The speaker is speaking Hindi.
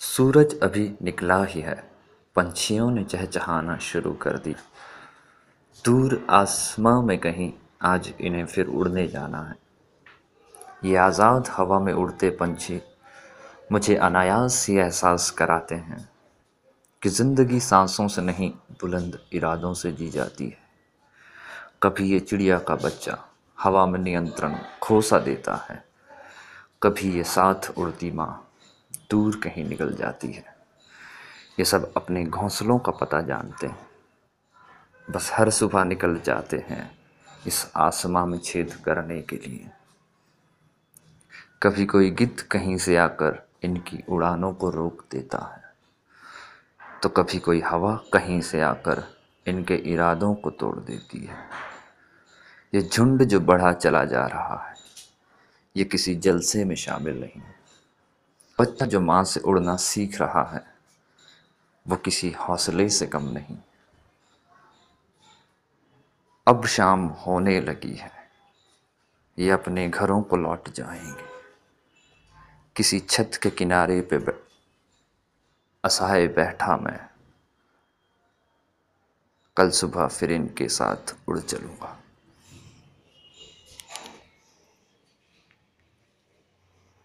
सूरज अभी निकला ही है। पंछियों ने चहचहाना शुरू कर दी। दूर आसमां में कहीं आज इन्हें फिर उड़ने जाना है। ये आज़ाद हवा में उड़ते पंछी मुझे अनायास ही एहसास कराते हैं कि ज़िंदगी सांसों से नहीं, बुलंद इरादों से जी जाती है। कभी ये चिड़िया का बच्चा हवा में नियंत्रण खोसा देता है। कभी ये साथ उड़ती माँ दूर कहीं निकल जाती है। ये सब अपने घोंसलों का पता जानते हैं। बस हर सुबह निकल जाते हैं इस आसमां में छेद करने के लिए। कभी कोई गिद्ध कहीं से आकर इनकी उड़ानों को रोक देता है तो कभी कोई हवा कहीं से आकर इनके इरादों को तोड़ देती है। ये झुंड जो बढ़ा चला जा रहा है, ये किसी जलसे में शामिल नहीं बच्चा जो माँ से उड़ना सीख रहा है, वो किसी हौसले से कम नहीं। अब शाम होने लगी है, ये अपने घरों को लौट जाएँगे। किसी छत के किनारे पे असहाय बैठा मैं, कल सुबह फिर इनके साथ उड़ चलूँगा।